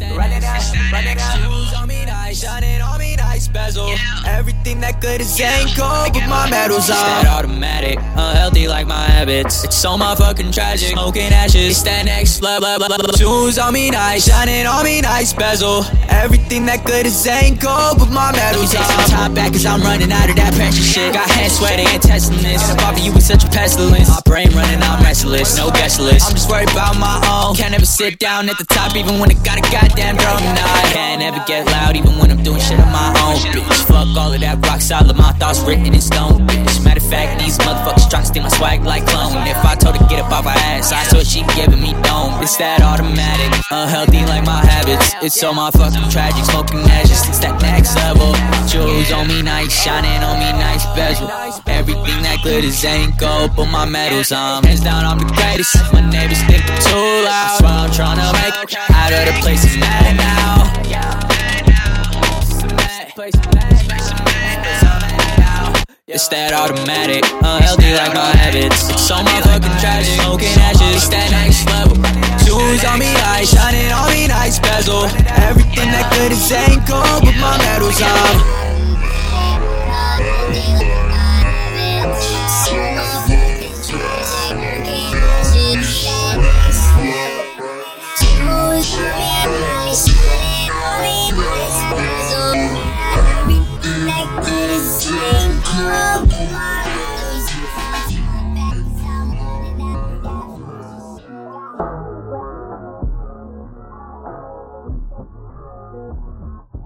Run it out, run it out. On me nice, shining on me nice, bezel. Everything that good is ain't gold, but my medals are. that automatic, unhealthy like my habits. It's so my fucking tragic. Smoking ashes, it's that next blah blah blah blah. Shoes on me nice, shining on me nice, bezel. Everything that good is ain't gold, but my medals are. Top back cause I'm running out of that pressure shit. Got head sweating and testing this. Bobby, you with such a pestilence. My brain running out restless, no guest list. I'm just worried about my own. Can't ever sit down at the top, even when I got a goddamn drum. Nah, I can't ever get loud, even when I'm doing shit on my own. Bitch, fuck all of that rock solid, my thoughts written in stone. Bitch, matter of fact, these motherfuckers try to steal my swag like clone. If I told her get up off my ass, I swear she giving me dome. It's that automatic, unhealthy like my habits. It's so motherfucking tragic, smoking ashes, Jewels on me nice, shining on me nice bezel. Everything that glitters ain't gold, but my medals on. Hands down, I'm the greatest. My neighbors think I'm too loud. That's why I'm trying to make out of the place it's mad now. It's that automatic, unhealthy like my habits. It's so motherfucking tragic. Smoking ashes, that next level. Shoes on me nice, shining on me nice bezel. Everything that is ain't gold, but my medals on. Thank you.